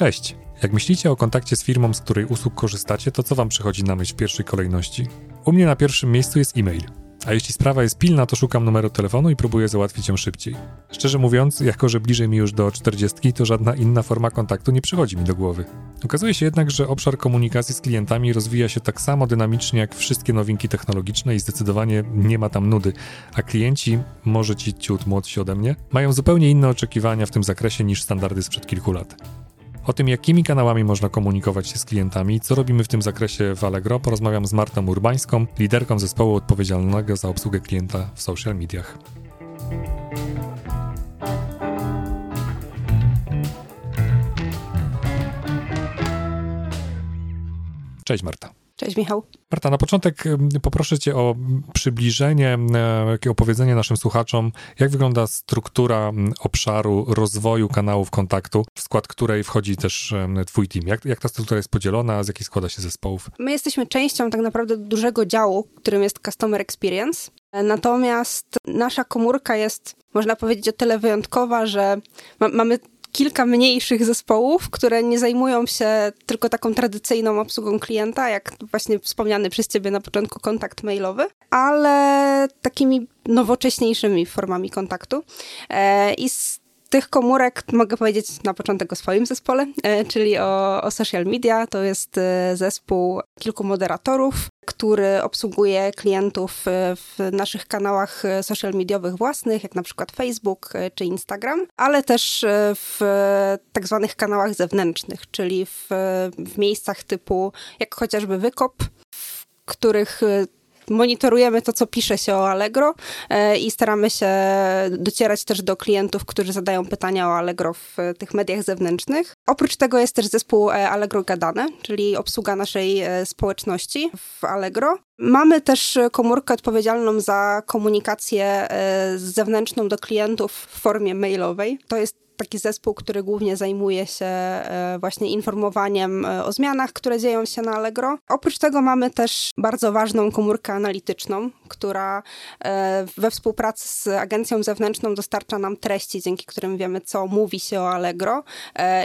Cześć! Jak myślicie o kontakcie z firmą, z której usług korzystacie, to co wam przychodzi na myśl w pierwszej kolejności? U mnie na pierwszym miejscu jest e-mail. A jeśli sprawa jest pilna, to szukam numeru telefonu i próbuję załatwić ją szybciej. Szczerze mówiąc, jako że bliżej mi już do 40, to żadna inna forma kontaktu nie przychodzi mi do głowy. Okazuje się jednak, że obszar komunikacji z klientami rozwija się tak samo dynamicznie jak wszystkie nowinki technologiczne i zdecydowanie nie ma tam nudy, a klienci, może ci ciut młodsi ode mnie, mają zupełnie inne oczekiwania w tym zakresie niż standardy sprzed kilku lat. O tym, jakimi kanałami można komunikować się z klientami co robimy w tym zakresie w Allegro, porozmawiam z Martą Urbańską, liderką zespołu odpowiedzialnego za obsługę klienta w social mediach. Cześć Marta. Cześć Michał. Marta, na początek poproszę Cię o przybliżenie, e, opowiedzenie naszym słuchaczom, jak wygląda struktura obszaru rozwoju kanałów kontaktu, w skład której wchodzi też Twój team. Jak, jak ta struktura jest podzielona, z jakich składa się zespołów? My jesteśmy częścią tak naprawdę dużego działu, którym jest Customer Experience. Natomiast nasza komórka jest, można powiedzieć, o tyle wyjątkowa, że ma, mamy kilka mniejszych zespołów, które nie zajmują się tylko taką tradycyjną obsługą klienta, jak właśnie wspomniany przez ciebie na początku kontakt mailowy, ale takimi nowocześniejszymi formami kontaktu. E, I z tych komórek mogę powiedzieć na początek o swoim zespole, e, czyli o, o social media. To jest e, zespół kilku moderatorów, który obsługuje klientów e, w naszych kanałach social mediowych własnych, jak na przykład Facebook czy Instagram, ale też w tak zwanych kanałach zewnętrznych, czyli w, w miejscach typu jak chociażby Wykop, w których monitorujemy to, co pisze się o Allegro e, i staramy się docierać też do klientów, którzy zadają pytania o Allegro w tych mediach zewnętrznych. Oprócz tego jest też zespół e, Allegro Gadane, czyli obsługa naszej e, społeczności w Allegro. Mamy też komórkę odpowiedzialną za komunikację zewnętrzną do klientów w formie mailowej. To jest taki zespół, który głównie zajmuje się e, właśnie informowaniem e, o zmianach, które dzieją się na Allegro. Oprócz tego mamy też bardzo ważną komórkę analityczną, która e, we współpracy z agencją zewnętrzną dostarcza nam treści, dzięki którym wiemy, co mówi się o Allegro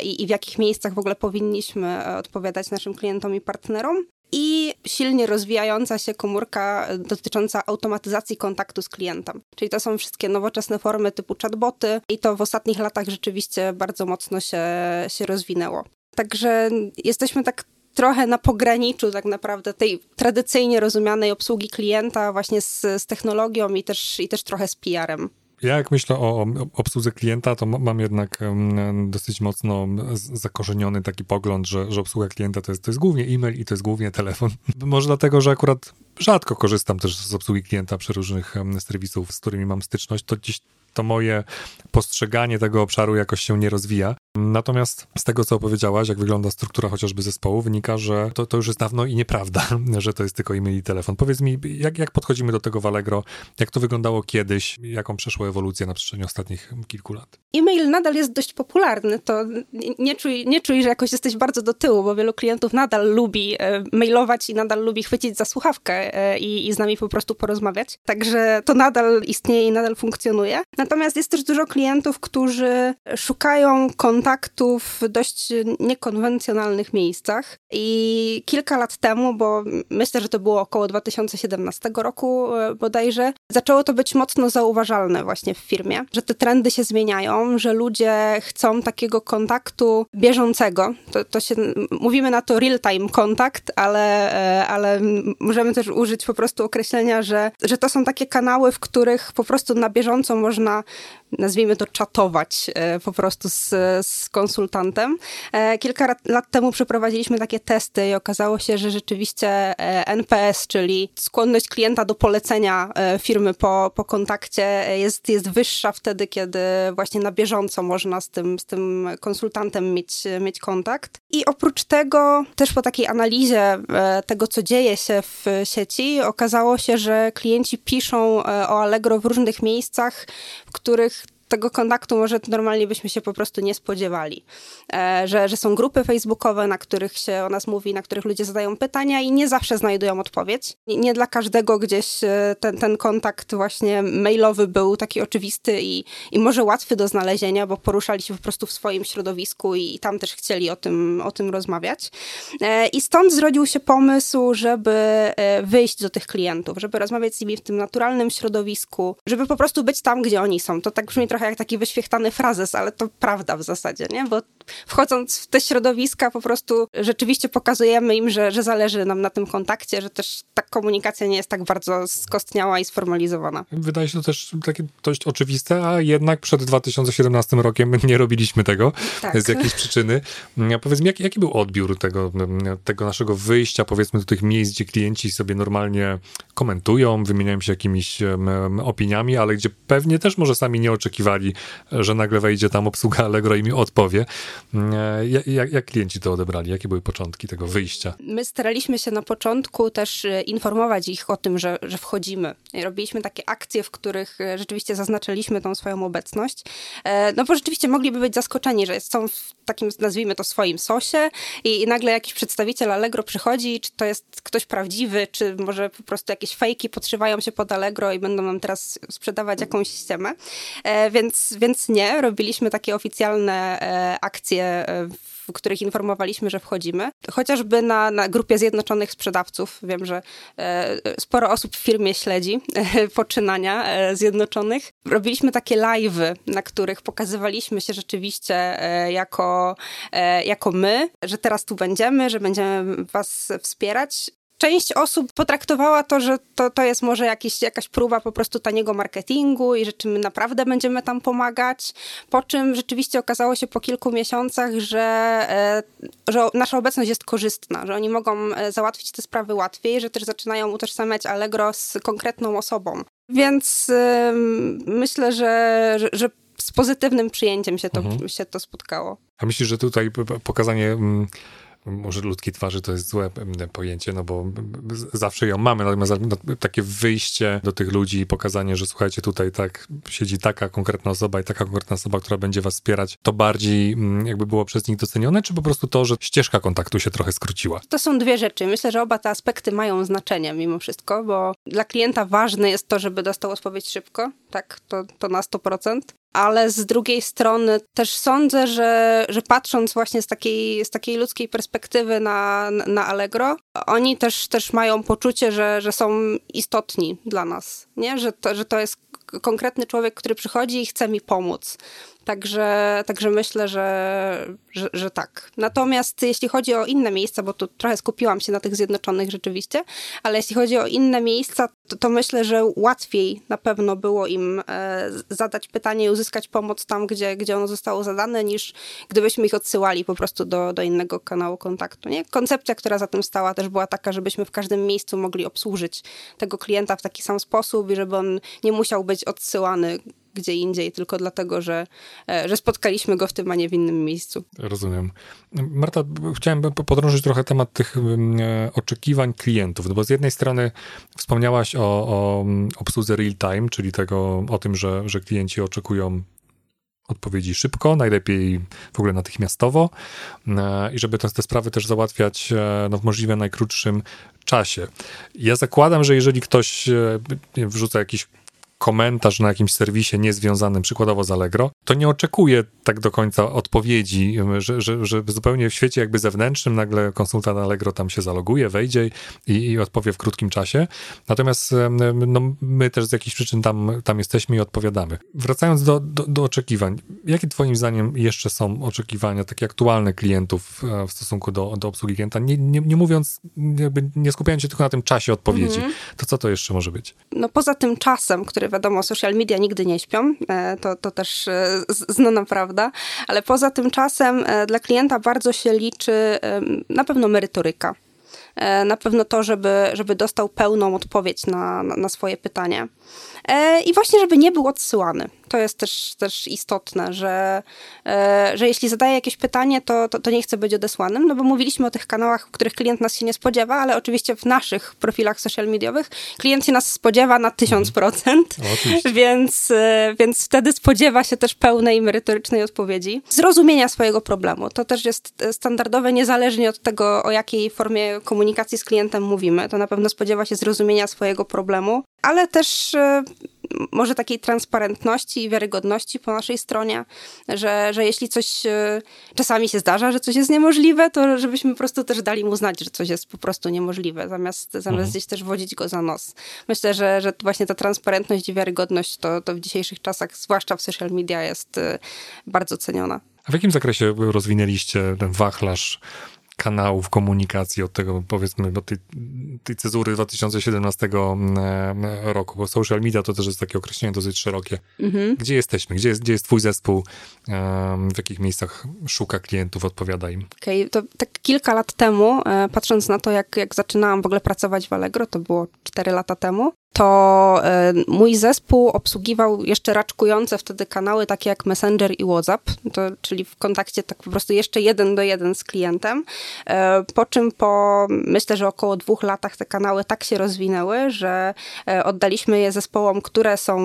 i, i w jakich miejscach w ogóle powinniśmy odpowiadać naszym klientom i partnerom i silnie rozwijająca się komórka dotycząca automatyzacji kontaktu z klientem. Czyli to są wszystkie nowoczesne formy typu chatboty i to w ostatnich latach rzeczywiście bardzo mocno się, się rozwinęło. Także jesteśmy tak trochę na pograniczu tak naprawdę tej tradycyjnie rozumianej obsługi klienta właśnie z, z technologią i też, i też trochę z PR-em. Ja jak myślę o obsłudze klienta, to mam jednak dosyć mocno zakorzeniony taki pogląd, że, że obsługa klienta to jest, to jest głównie e-mail i to jest głównie telefon. Może dlatego, że akurat rzadko korzystam też z obsługi klienta przy różnych serwisów, z którymi mam styczność, to gdzieś to moje postrzeganie tego obszaru jakoś się nie rozwija. Natomiast z tego, co opowiedziałaś, jak wygląda struktura chociażby zespołu, wynika, że to, to już jest dawno i nieprawda, że to jest tylko e-mail i telefon. Powiedz mi, jak, jak podchodzimy do tego w Allegro? Jak to wyglądało kiedyś? Jaką przeszło ewolucję na przestrzeni ostatnich kilku lat? E-mail nadal jest dość popularny. To nie czuj, nie czuj, że jakoś jesteś bardzo do tyłu, bo wielu klientów nadal lubi e, mailować i nadal lubi chwycić za słuchawkę e, i, i z nami po prostu porozmawiać. Także to nadal istnieje i nadal funkcjonuje. Natomiast jest też dużo klientów, którzy szukają kontaktu w dość niekonwencjonalnych miejscach. I kilka lat temu, bo myślę, że to było około 2017 roku e, bodajże, zaczęło to być mocno zauważalne właśnie w firmie, że te trendy się zmieniają, że ludzie chcą takiego kontaktu bieżącego. To, to się, mówimy na to real-time kontakt, ale, e, ale możemy też użyć po prostu określenia, że, że to są takie kanały, w których po prostu na bieżąco można nazwijmy to, czatować e, po prostu z, z konsultantem. E, kilka lat temu przeprowadziliśmy takie testy i okazało się, że rzeczywiście e, NPS, czyli skłonność klienta do polecenia firmy po, po kontakcie jest, jest wyższa wtedy, kiedy właśnie na bieżąco można z tym, z tym konsultantem mieć, mieć kontakt. I oprócz tego, też po takiej analizie tego, co dzieje się w sieci, okazało się, że klienci piszą o Allegro w różnych miejscach, w których tego kontaktu może normalnie byśmy się po prostu nie spodziewali. E, że, że są grupy facebookowe, na których się o nas mówi, na których ludzie zadają pytania i nie zawsze znajdują odpowiedź. Nie, dla każdego gdzieś e, ten, ten kontakt właśnie mailowy był taki oczywisty i, i może łatwy do znalezienia, bo poruszali się po prostu w swoim środowisku i, i tam też chcieli o tym, o tym rozmawiać. E, I stąd zrodził się pomysł, żeby wyjść do tych klientów, żeby rozmawiać z nimi w tym naturalnym środowisku, żeby po prostu być tam, gdzie oni są. To tak brzmi trochę jak taki wyświechtany frazes, ale to prawda w zasadzie, nie? Bo wchodząc w te środowiska, po prostu rzeczywiście pokazujemy im, że, że zależy nam na tym kontakcie, że też ta komunikacja nie jest tak bardzo skostniała i sformalizowana. Wydaje się to też takie dość oczywiste, a jednak przed 2017 rokiem nie robiliśmy tego tak. z jakiejś przyczyny. Powiedz mi, jaki, jaki był odbiór tego, tego naszego wyjścia, powiedzmy, do tych miejsc, gdzie klienci sobie normalnie komentują, wymieniają się jakimiś opiniami, ale gdzie pewnie też może sami nie oczekiwali, że nagle wejdzie tam obsługa Allegro i mi odpowie. E, jak, jak, klienci to odebrali? Jakie były początki tego wyjścia? My staraliśmy się na początku też e, informować ich o tym, że, że wchodzimy. Robiliśmy takie akcje, w których e, rzeczywiście zaznaczyliśmy tą swoją obecność. No bo rzeczywiście mogliby być zaskoczeni, że są w takim, nazwijmy to, swoim sosie i, i nagle jakiś przedstawiciel Allegro przychodzi, czy to jest ktoś prawdziwy, czy może po prostu jakieś fejki podszywają się pod Allegro i będą nam teraz sprzedawać jakąś ściemę. Więc, więc nie, robiliśmy takie oficjalne akcje akcje, e, w których informowaliśmy, że wchodzimy. Chociażby na, na grupie Zjednoczonych Sprzedawców. Wiem, że e, sporo osób w firmie śledzi e, poczynania Zjednoczonych. Robiliśmy takie live'y, na których pokazywaliśmy się rzeczywiście jako, jako my, że teraz tu będziemy, że będziemy was wspierać część osób potraktowała to, że to, to jest może jakiś, jakaś próba po prostu taniego marketingu i że czy my naprawdę będziemy tam pomagać, po czym rzeczywiście okazało się po kilku miesiącach, że, e, że nasza obecność jest korzystna, że oni mogą e, załatwić te sprawy łatwiej, że też zaczynają utożsamiać Allegro z konkretną osobą. Więc myślę, że, że, że z pozytywnym przyjęciem się to, mhm. się to spotkało. A myślisz, że tutaj pokazanie mm, może ludzkiej twarzy to jest złe pojęcie, no bo zawsze ją mamy, natomiast takie wyjście do tych ludzi i pokazanie, że słuchajcie, tutaj tak siedzi taka konkretna osoba i taka konkretna osoba, która będzie was wspierać, to bardziej jakby było przez nich docenione, czy po prostu to, że ścieżka kontaktu się trochę skróciła? To są dwie rzeczy. Myślę, że oba te aspekty mają znaczenie mimo wszystko, bo dla klienta ważne jest to, żeby dostał odpowiedź szybko, tak, to, to na 100% ale z drugiej strony też sądzę, że, że patrząc właśnie z takiej, z takiej ludzkiej perspektywy na, na Allegro, oni też, też mają poczucie, że, że są istotni dla nas, nie? Że, to, że to jest konkretny człowiek, który przychodzi i chce mi pomóc. Także, także myślę, że, że, że, tak. Natomiast jeśli chodzi o inne miejsca, bo tu trochę skupiłam się na tych zjednoczonych rzeczywiście, ale jeśli chodzi o inne miejsca, to, to myślę, że łatwiej na pewno było im e, zadać pytanie i uzyskać pomoc tam, gdzie, gdzie ono zostało zadane, niż gdybyśmy ich odsyłali po prostu do, do innego kanału kontaktu. Nie? Koncepcja, która za tym stała, też była taka, żebyśmy w każdym miejscu mogli obsłużyć tego klienta w taki sam sposób i żeby on nie musiał być odsyłany gdzie indziej, tylko dlatego, że, e, że spotkaliśmy go w tym, a nie w innym miejscu. Rozumiem. Marta, chciałem podrążyć trochę temat tych e, oczekiwań klientów, no bo z jednej strony wspomniałaś o, o obsłudze real time, czyli tego, o tym, że, że klienci oczekują odpowiedzi szybko, najlepiej w ogóle natychmiastowo e, i żeby te, te sprawy też załatwiać no, w możliwie najkrótszym czasie. Ja zakładam, że jeżeli ktoś wrzuca jakiś komentarz na jakimś serwisie niezwiązanym, przykładowo z Allegro, to nie oczekuje tak do końca odpowiedzi, że, że, że zupełnie w świecie jakby zewnętrznym nagle konsultant Allegro tam się zaloguje, wejdzie i, i odpowie w krótkim czasie. Natomiast no, my też z jakichś przyczyn tam, tam jesteśmy i odpowiadamy. Wracając do, do, do oczekiwań, jakie twoim zdaniem jeszcze są oczekiwania takie aktualne klientów e, w stosunku do, do obsługi klienta? Nie, nie, nie mówiąc, jakby nie skupiając się tylko na tym czasie odpowiedzi, mhm. to co to jeszcze może być? No poza tym czasem, który wiadomo, social media nigdy nie śpią, e, to, to też e, znana prawda, ale poza tym czasem e, dla klienta bardzo się liczy na pewno merytoryka. Na pewno to, żeby, żeby dostał pełną odpowiedź na, na, na swoje pytanie. E, I właśnie, żeby nie był odsyłany. To jest też, też istotne, że, e, że jeśli zadaje jakieś pytanie, to, to, to nie chce być odesłanym, no bo mówiliśmy o tych kanałach, w których klient nas się nie spodziewa, ale oczywiście w naszych profilach social mediowych klient się nas spodziewa na 1000%, mm. więc, e, więc wtedy spodziewa się też pełnej merytorycznej odpowiedzi. Zrozumienia swojego problemu. To też jest standardowe, niezależnie od tego, o jakiej formie komunikacji z klientem mówimy. To na pewno spodziewa się zrozumienia swojego problemu, ale też e, może takiej transparentności i wiarygodności po naszej stronie, że, że jeśli coś e, czasami się zdarza, że coś jest niemożliwe, to żebyśmy po prostu też dali mu znać, że coś jest po prostu niemożliwe, zamiast, zamiast mhm. gdzieś też wodzić go za nos. Myślę, że, że właśnie ta transparentność i wiarygodność to, to w dzisiejszych czasach, zwłaszcza w social media, jest e, bardzo ceniona. A w jakim zakresie rozwinęliście ten wachlarz kanałów komunikacji od tego, powiedzmy, do tej, tej cezury 2017 mm, e, roku, bo social media to też jest takie określenie dosyć szerokie. Mhm. Gdzie jesteśmy? Gdzie jest, gdzie jest twój zespół? W jakich miejscach szuka klientów, odpowiada im? Okej, okay, to tak kilka lat temu, e, patrząc na to, jak, jak zaczynałam w ogóle pracować w Allegro, to było 4 lata temu, to e, mój zespół obsługiwał jeszcze raczkujące wtedy kanały takie jak Messenger i WhatsApp, to, czyli w kontakcie tak po prostu jeszcze jeden do jeden z klientem, e, po czym po myślę, że około dwóch latach te kanały tak się rozwinęły, że e, oddaliśmy je zespołom, które są,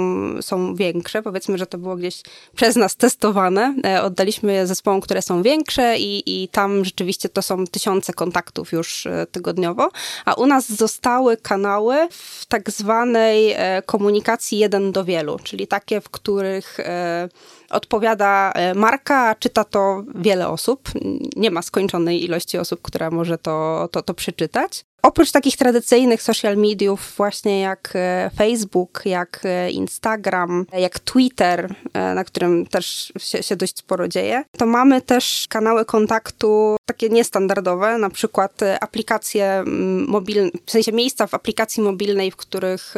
są większe, powiedzmy, że to było gdzieś przez nas testowane, oddaliśmy je zespołom, które są większe i, i tam rzeczywiście to są tysiące kontaktów już tygodniowo, a u nas zostały kanały w tak zwanym e, komunikacji jeden do wielu, czyli takie, w których e, odpowiada e, marka, czyta to wiele osób. Nie ma skończonej ilości osób, która może to, to, to przeczytać. Oprócz takich tradycyjnych social mediów, właśnie jak e, Facebook, jak e, Instagram, jak Twitter, e, na którym też się, się, dość sporo dzieje, to mamy też kanały kontaktu takie niestandardowe, na przykład aplikacje mobilne, w sensie miejsca w aplikacji mobilnej, w których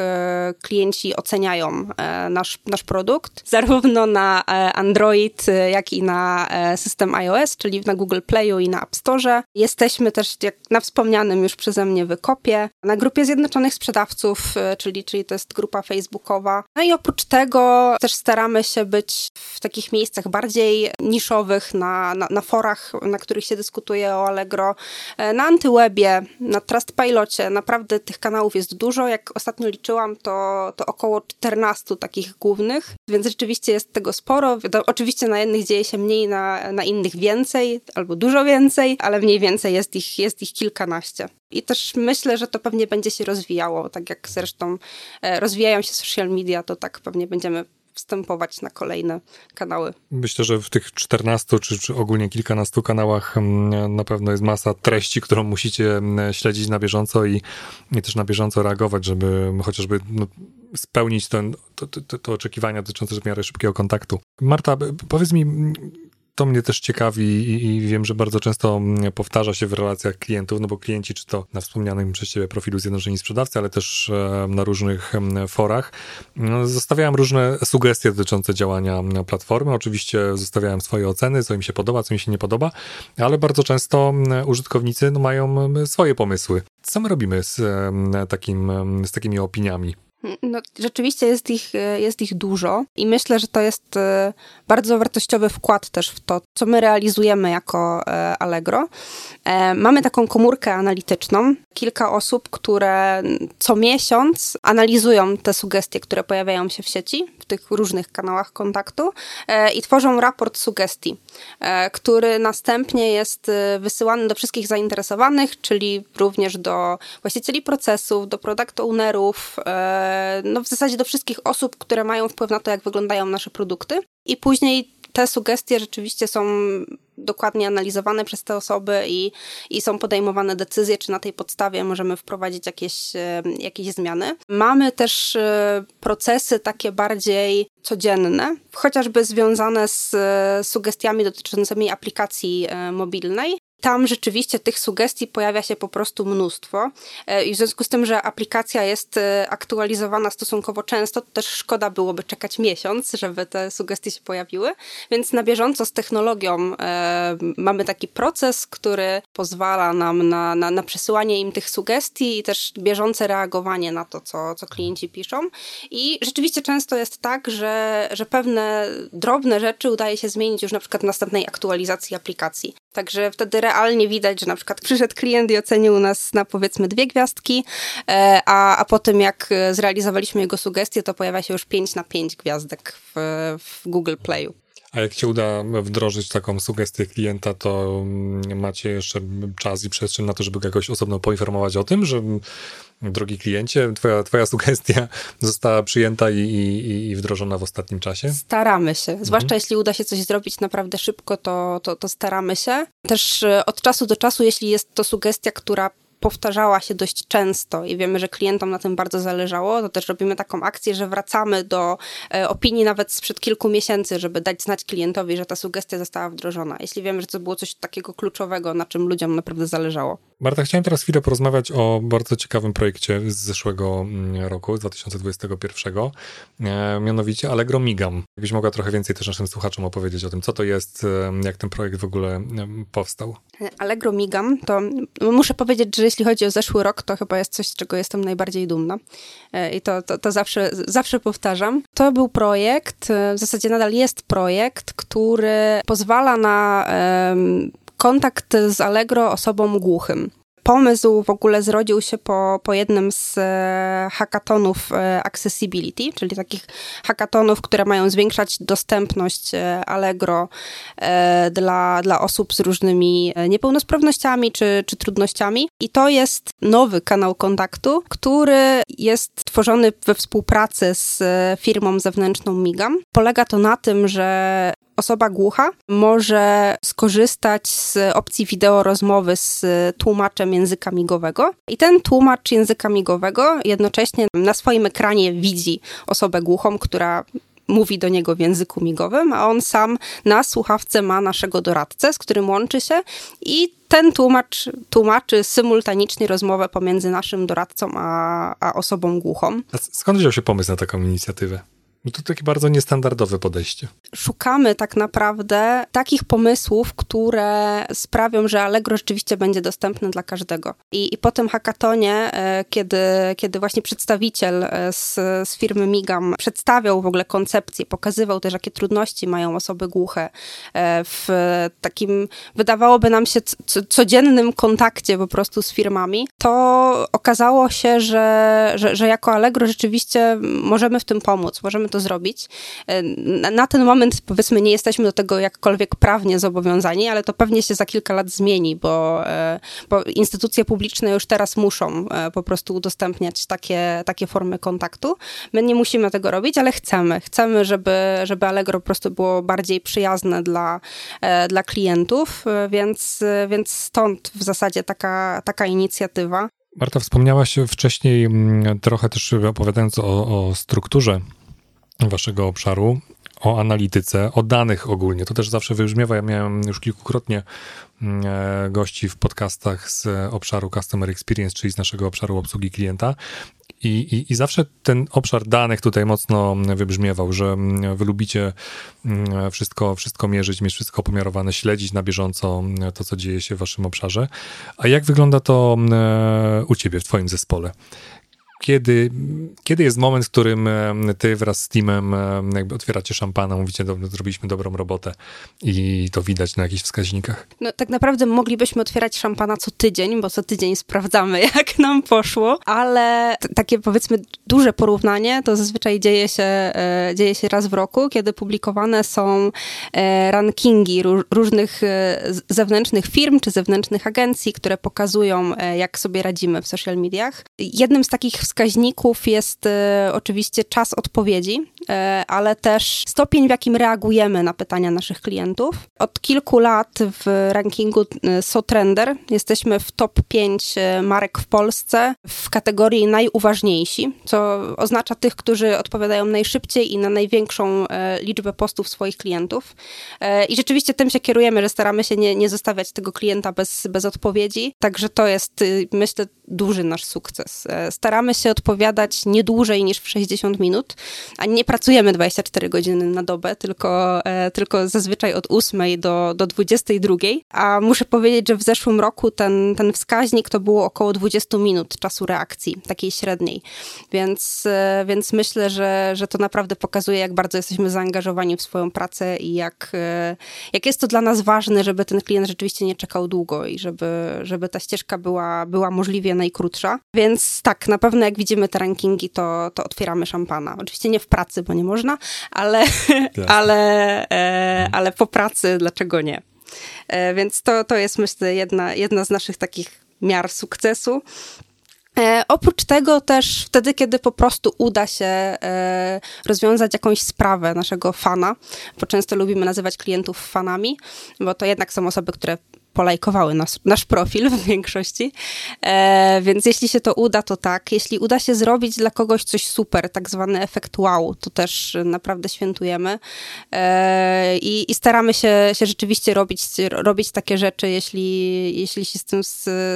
klienci oceniają nasz, nasz produkt, zarówno na Android, jak i na system iOS, czyli na Google Playu i na App Store. Jesteśmy też, jak na wspomnianym już przeze mnie, mnie wykopie, na grupie Zjednoczonych Sprzedawców, y, czyli, czyli to jest grupa facebookowa. No i oprócz tego też staramy się być w takich miejscach bardziej niszowych, na, na, na forach, na których się dyskutuje o Allegro, e, na Antywebie, na Trustpilocie. Naprawdę tych kanałów jest dużo. Jak ostatnio liczyłam, to, to około 14 takich głównych, więc rzeczywiście jest tego sporo. Oczywiście na jednych dzieje się mniej, na, na innych więcej, albo dużo więcej, ale mniej więcej jest ich, jest ich kilkanaście. I też myślę, że to pewnie będzie się rozwijało, tak jak zresztą e, rozwijają się social media, to tak pewnie będziemy wstępować na kolejne kanały. Myślę, że w tych 14 czy, czy ogólnie kilkunastu kanałach mm, na pewno jest masa treści, którą musicie mm, śledzić na bieżąco i, i też na bieżąco reagować, żeby chociażby no, spełnić ten, to, to, to oczekiwania dotyczące w miarę szybkiego kontaktu. Marta, powiedz mi, to mnie też ciekawi i, i, wiem, że bardzo często mm, powtarza się w relacjach klientów, no bo klienci, czy to na wspomnianym przez Ciebie profilu Zjednoczeni Sprzedawcy, ale też e, na różnych forach, no, zostawiałem różne sugestie dotyczące działania platformy. Oczywiście zostawiałem swoje oceny, co im się podoba, co im się nie podoba, ale bardzo często użytkownicy no, mają swoje pomysły. Co my robimy z, takim, z takimi opiniami? No, rzeczywiście jest ich, jest ich dużo i myślę, że to jest e, bardzo wartościowy wkład też w to, co my realizujemy jako e, Allegro. E, mamy taką komórkę analityczną, kilka osób, które co miesiąc analizują te sugestie, które pojawiają się w sieci, w tych różnych kanałach kontaktu i tworzą raport sugestii, który następnie jest wysyłany do wszystkich zainteresowanych, czyli również do właścicieli procesów, do product ownerów, no w zasadzie do wszystkich osób, które mają wpływ na to, jak wyglądają nasze produkty. I później te sugestie rzeczywiście są dokładnie analizowane przez te osoby i, i są podejmowane decyzje, czy na tej podstawie możemy wprowadzić jakieś, e, jakieś zmiany. Mamy też e, procesy takie bardziej codzienne, chociażby związane z sugestiami dotyczącymi aplikacji e, mobilnej. Tam rzeczywiście tych sugestii pojawia się po prostu mnóstwo. E, I w związku z tym, że aplikacja jest e, aktualizowana stosunkowo często, to też szkoda byłoby czekać miesiąc, żeby te sugestie się pojawiły. Więc na bieżąco z technologią e, mamy taki proces, który pozwala nam na, na, na przesyłanie im tych sugestii i też bieżące reagowanie na to, co, co klienci piszą. I rzeczywiście często jest tak, że, że pewne drobne rzeczy udaje się zmienić już na przykład w następnej aktualizacji aplikacji. Także wtedy realnie widać, że na przykład przyszedł klient i ocenił nas na powiedzmy dwie gwiazdki, e, a, a po tym jak zrealizowaliśmy jego sugestie, to pojawia się już 5 na 5 gwiazdek w, w Google Playu. A jak się uda wdrożyć taką sugestię klienta, to mm, macie jeszcze czas i przestrzeń na to, żeby jakoś osobno poinformować o tym, że mm, drogi kliencie, twoja, twoja sugestia została przyjęta i, i, i wdrożona w ostatnim czasie? Staramy się. Zwłaszcza mhm. jeśli uda się coś zrobić naprawdę szybko, to, to, to staramy się. Też e, od czasu do czasu, jeśli jest to sugestia, która powtarzała się dość często i wiemy, że klientom na tym bardzo zależało, to też robimy taką akcję, że wracamy do e, opinii nawet sprzed kilku miesięcy, żeby dać znać klientowi, że ta sugestia została wdrożona. Jeśli wiemy, że to było coś takiego kluczowego, na czym ludziom naprawdę zależało. Marta, chciałem teraz chwilę porozmawiać o bardzo ciekawym projekcie z zeszłego mm, roku, z 2021, e, mianowicie Allegro Migam. Jakbyś mogła trochę więcej też naszym słuchaczom opowiedzieć o tym, co to jest, e, jak ten projekt w ogóle powstał. Allegro Migam, to muszę powiedzieć, że jeśli chodzi o zeszły rok, to chyba jest coś, z czego jestem najbardziej dumna. E, I to, to, to zawsze, zawsze powtarzam. To był projekt, w zasadzie nadal jest projekt, który pozwala na um, kontakt z Allegro osobom głuchym. Pomysł w ogóle zrodził się po, po jednym z e, hackathonów e, Accessibility, czyli takich hackathonów, które mają zwiększać dostępność e, Allegro dla, dla osób z różnymi niepełnosprawnościami czy, czy trudnościami. I to jest nowy kanał kontaktu, który jest tworzony we współpracy z firmą zewnętrzną Migam. Polega to na tym, że osoba głucha może skorzystać z opcji wideo rozmowy z tłumaczem języka migowego i ten tłumacz języka migowego jednocześnie na swoim ekranie widzi osobę głuchą, która mówi do niego w języku migowym, a on sam na słuchawce ma naszego doradcę, z którym łączy się i ten tłumacz tłumaczy symultanicznie rozmowę pomiędzy naszym doradcą a, a osobą głuchą. A skąd wziął się pomysł na taką inicjatywę? No to takie bardzo niestandardowe podejście. Szukamy tak naprawdę takich pomysłów, które sprawią, że Allegro rzeczywiście będzie dostępne dla każdego. I, i po tym hackatonie, e, kiedy, kiedy właśnie przedstawiciel e, z, z firmy Migam przedstawiał w ogóle koncepcję, pokazywał też, jakie trudności mają osoby głuche e, w takim, wydawałoby nam się, codziennym kontakcie po prostu z firmami, to okazało się, że, że, że jako Allegro rzeczywiście możemy w tym pomóc, możemy to zrobić. E, na ten moment, powiedzmy, nie jesteśmy do tego jakkolwiek prawnie zobowiązani, ale to pewnie się za kilka lat zmieni, bo, e, bo instytucje publiczne już teraz muszą e, po prostu udostępniać takie, takie formy kontaktu. My nie musimy tego robić, ale chcemy. Chcemy, żeby, żeby Allegro po prostu było bardziej przyjazne dla, dla klientów, więc, więc stąd w zasadzie taka, taka inicjatywa. Marta, wspomniałaś wcześniej mm, trochę też opowiadając o, o strukturze waszego obszaru, o analityce, o danych ogólnie. To też zawsze wybrzmiewa. Ja miałem już kilkukrotnie mm, e, gości w podcastach z obszaru Customer Experience, czyli z naszego obszaru obsługi klienta. I, i, I zawsze ten obszar danych tutaj mocno wybrzmiewał, że mm, wy lubicie mm, wszystko, wszystko mierzyć, mieć wszystko pomiarowane, śledzić na bieżąco to, co dzieje się w waszym obszarze. A jak wygląda to e, u ciebie, w twoim zespole? Kiedy, kiedy jest moment, w którym ty wraz z teamem jakby otwieracie szampana, mówicie, do, zrobiliśmy dobrą robotę i to widać na jakichś wskaźnikach? No tak naprawdę moglibyśmy otwierać szampana co tydzień, bo co tydzień sprawdzamy, jak nam poszło, ale takie powiedzmy duże porównanie to zazwyczaj dzieje się, e, dzieje się raz w roku, kiedy publikowane są e, rankingi różnych e, zewnętrznych firm czy zewnętrznych agencji, które pokazują, jak sobie radzimy w social mediach. Jednym z takich wskaźników jest oczywiście czas odpowiedzi, ale też stopień, w jakim reagujemy na pytania naszych klientów. Od kilku lat w rankingu SoTrender jesteśmy w top 5 marek w Polsce w kategorii najuważniejsi, co oznacza tych, którzy odpowiadają najszybciej i na największą liczbę postów swoich klientów. I rzeczywiście tym się kierujemy, że staramy się nie, nie zostawiać tego klienta bez, bez odpowiedzi. Także to jest, y, myślę, duży nasz sukces. E, staramy się odpowiadać nie dłużej niż w 60 minut, a nie pracujemy 24 godziny na dobę, tylko, e, tylko zazwyczaj od 8 do, do 22. A muszę powiedzieć, że w zeszłym roku ten, ten wskaźnik to było około 20 minut czasu reakcji, takiej średniej. Więc, e, więc myślę, że, że to naprawdę pokazuje, jak bardzo jesteśmy zaangażowani w swoją pracę i jak, jak jest to dla nas ważne, żeby ten klient rzeczywiście nie czekał długo i żeby, żeby ta ścieżka była, była możliwie najkrótsza. Więc tak, na pewno jak widzimy te rankingi, to, to otwieramy szampana. Oczywiście nie w pracy, bo nie można, ale, ale, e, ale po pracy dlaczego nie? E, więc to, to jest myślę jedna, jedna z naszych takich miar sukcesu. E, oprócz tego też wtedy, kiedy po prostu uda się e, rozwiązać jakąś sprawę naszego fana, bo często lubimy nazywać klientów fanami, bo to jednak są osoby, które polajkowały nas, nasz profil w większości. E, więc jeśli się to uda, to tak. Jeśli uda się zrobić dla kogoś coś super, tak zwany efekt wow, to też naprawdę świętujemy. E, i, I, staramy się, się rzeczywiście robić, robić takie rzeczy, jeśli, jeśli się z tym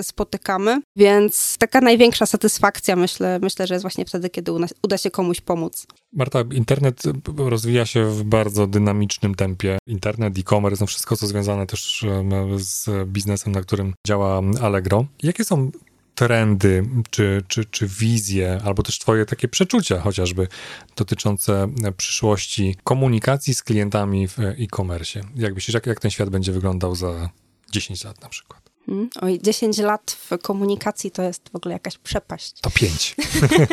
spotykamy. Więc taka największa satysfakcja, myślę, myślę że jest właśnie wtedy, kiedy uda, się komuś pomóc. Marta, internet rozwija się w bardzo dynamicznym tempie. Internet, e-commerce, no wszystko, co związane też z biznesem, na którym działa Allegro. Jakie są trendy, czy, czy, czy wizje, albo też twoje takie przeczucia chociażby dotyczące przyszłości komunikacji z klientami w e-commerce? Jak myślisz, jak, jak ten świat będzie wyglądał za 10 lat na przykład? Hmm? Oj, 10 lat w komunikacji to jest w ogóle jakaś przepaść. To 5.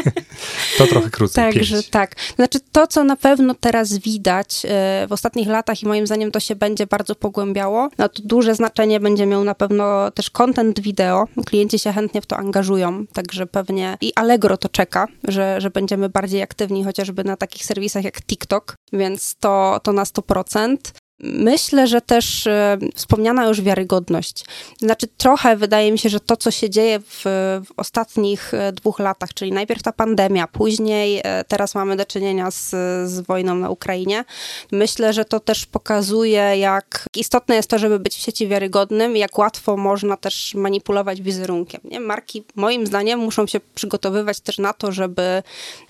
to trochę krócej. Także pięć. tak. Znaczy to, co na pewno teraz widać e, w ostatnich latach i moim zdaniem to się będzie bardzo pogłębiało, no to duże znaczenie będzie miał na pewno też content wideo. Klienci się chętnie w to angażują, także pewnie i Allegro to czeka, że, że będziemy bardziej aktywni chociażby na takich serwisach jak TikTok, więc to, to na 100%. Myślę, że też e, wspomniana już wiarygodność. Znaczy, trochę wydaje mi się, że to, co się dzieje w, w, ostatnich e, dwóch latach, czyli najpierw ta pandemia, później e, teraz mamy do czynienia z, z wojną na Ukrainie, myślę, że to też pokazuje, jak istotne jest to, żeby być w sieci wiarygodnym, jak łatwo można też manipulować wizerunkiem. Nie? Marki, moim zdaniem, muszą się przygotowywać też na to, żeby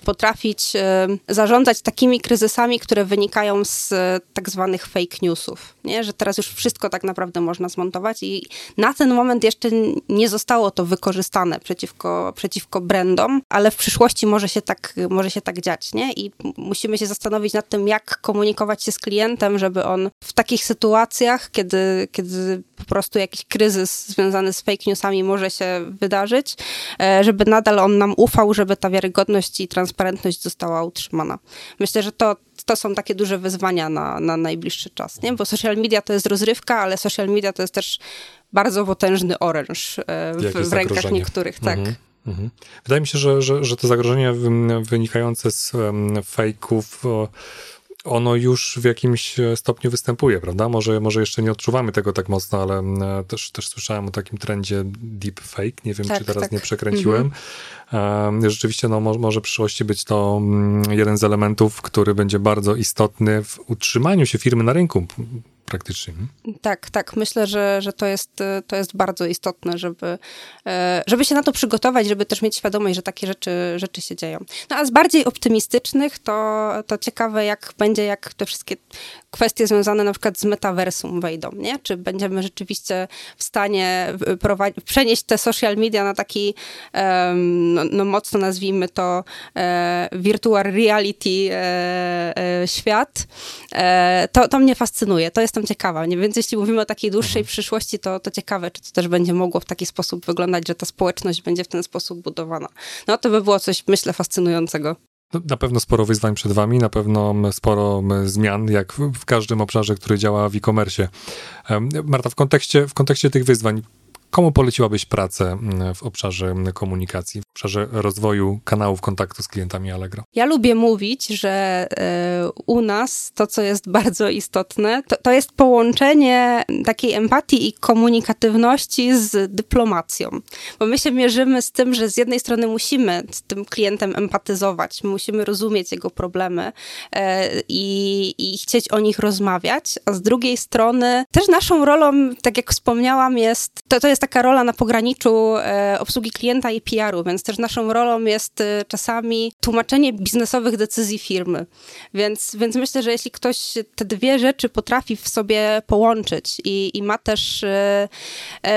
potrafić zarządzać takimi kryzysami, które wynikają z tak zwanych fake newsów, nie? że teraz już wszystko tak naprawdę można zmontować i na ten moment jeszcze nie zostało to wykorzystane przeciwko, przeciwko brandom, ale w przyszłości może się, tak, może się tak dziać nie? i musimy się zastanowić nad tym, jak komunikować się z klientem, żeby on w takich sytuacjach, kiedy, kiedy po prostu jakiś kryzys związany z fake newsami może się wydarzyć, e, żeby nadal on nam ufał, żeby ta wiarygodność i transparentność została utrzymana. Myślę, że to to są takie duże wyzwania na, na najbliższy czas, nie? Bo social media to jest rozrywka, ale social media to jest też bardzo potężny oręż e, w, w rękach niektórych, tak. Mhm. Mhm. Wydaje mi się, że, że, że te zagrożenia wynikające z fejków ono już w jakimś e, stopniu występuje, prawda? Może, może jeszcze nie odczuwamy tego tak mocno, ale też, też słyszałem o takim trendzie deepfake. Nie wiem, tak, czy teraz tak. nie przekręciłem. Mhm. Rzeczywiście, no, może, może w przyszłości być to jeden z elementów, który będzie bardzo istotny w utrzymaniu się firmy na rynku praktycznie. Tak, tak. Myślę, że, że to, jest, to jest bardzo istotne, żeby, e, żeby się na to przygotować, żeby też mieć świadomość, że takie rzeczy, rzeczy się dzieją. No a z bardziej optymistycznych to, to ciekawe, jak będzie, jak te wszystkie kwestie związane na przykład z metaversum wejdą, nie? Czy będziemy rzeczywiście w stanie przenieść te social media na taki, no, no, mocno nazwijmy to e, virtual reality e, świat, to, to mnie fascynuje. To jestem ciekawa. Nie? Więc jeśli mówimy o takiej dłuższej mhm. przyszłości, to, to ciekawe, czy to też będzie mogło w taki sposób wyglądać, że ta społeczność będzie w ten sposób budowana. No to by było coś, myślę, fascynującego. No, na pewno sporo wyzwań przed wami, na pewno sporo zmian, jak w każdym obszarze, który działa w e-commerce. Marta, w kontekście, w kontekście tych wyzwań, Komu poleciłabyś pracę mm, w obszarze komunikacji, w obszarze rozwoju kanałów kontaktu z klientami Allegro? Ja lubię mówić, że y, u nas to, co jest bardzo istotne, to, to jest połączenie takiej empatii i komunikatywności z dyplomacją. Bo my się mierzymy z tym, że z jednej strony musimy z tym klientem empatyzować, musimy rozumieć jego problemy y, i, i chcieć o nich rozmawiać, a z drugiej strony też naszą rolą, tak jak wspomniałam, jest, to, to jest taka rola na pograniczu e, obsługi klienta i PR-u, więc też naszą rolą jest e, czasami tłumaczenie biznesowych decyzji firmy. Więc, więc myślę, że jeśli ktoś te dwie rzeczy potrafi w sobie połączyć i, i ma, też, e,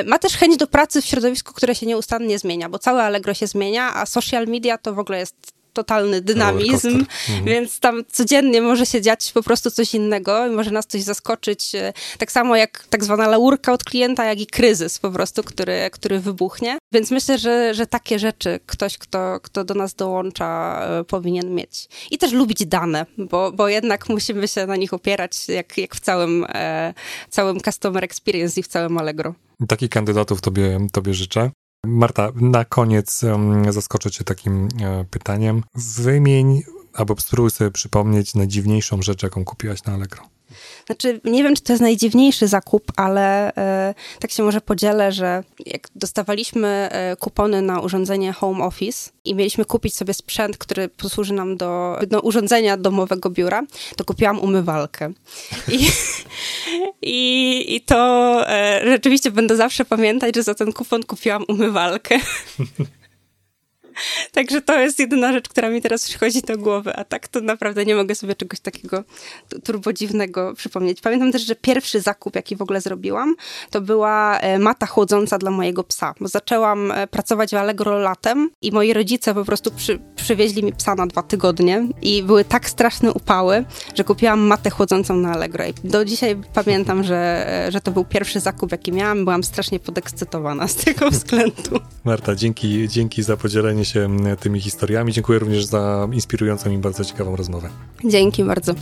ma też chęć do pracy w środowisku, które się nieustannie zmienia, bo całe Allegro się zmienia, a social media to w ogóle jest totalny dynamizm, mhm. więc tam codziennie może się dziać po prostu coś innego i może nas coś zaskoczyć. E, tak samo jak tak zwana laurka od klienta, jak i kryzys po prostu, który, który wybuchnie. Więc myślę, że, że takie rzeczy ktoś, kto, kto do nas dołącza, e, powinien mieć. I też lubić dane, bo, bo jednak musimy się na nich opierać, jak, jak w całym, e, całym customer experience i w całym Allegro. Takich kandydatów tobie, tobie życzę. Marta, na koniec zaskoczę Cię takim e, pytaniem. Wymień albo spróbuj sobie przypomnieć najdziwniejszą rzecz, jaką kupiłaś na Allegro. Znaczy, nie wiem, czy to jest najdziwniejszy zakup, ale e, tak się może podzielę, że jak dostawaliśmy e, kupony na urządzenie Home Office i mieliśmy kupić sobie sprzęt, który posłuży nam do no, urządzenia domowego biura, to kupiłam umywalkę. I, i, i to e, rzeczywiście będę zawsze pamiętać, że za ten kupon kupiłam umywalkę. Także to jest jedyna rzecz, która mi teraz przychodzi do głowy, a tak to naprawdę nie mogę sobie czegoś takiego turbodziwnego przypomnieć. Pamiętam też, że pierwszy zakup, jaki w ogóle zrobiłam, to była e, mata chłodząca dla mojego psa, bo zaczęłam e, pracować w Allegro latem i moi rodzice po prostu przy, przywieźli mi psa na dwa tygodnie i były tak straszne upały, że kupiłam matę chłodzącą na Allegro i do dzisiaj pamiętam, że, e, że to był pierwszy zakup, jaki miałam. Byłam strasznie podekscytowana z tego względu. Marta, dzięki, dzięki za podzielenie się tymi historiami. Dziękuję również za inspirującą i bardzo ciekawą rozmowę. Dzięki bardzo.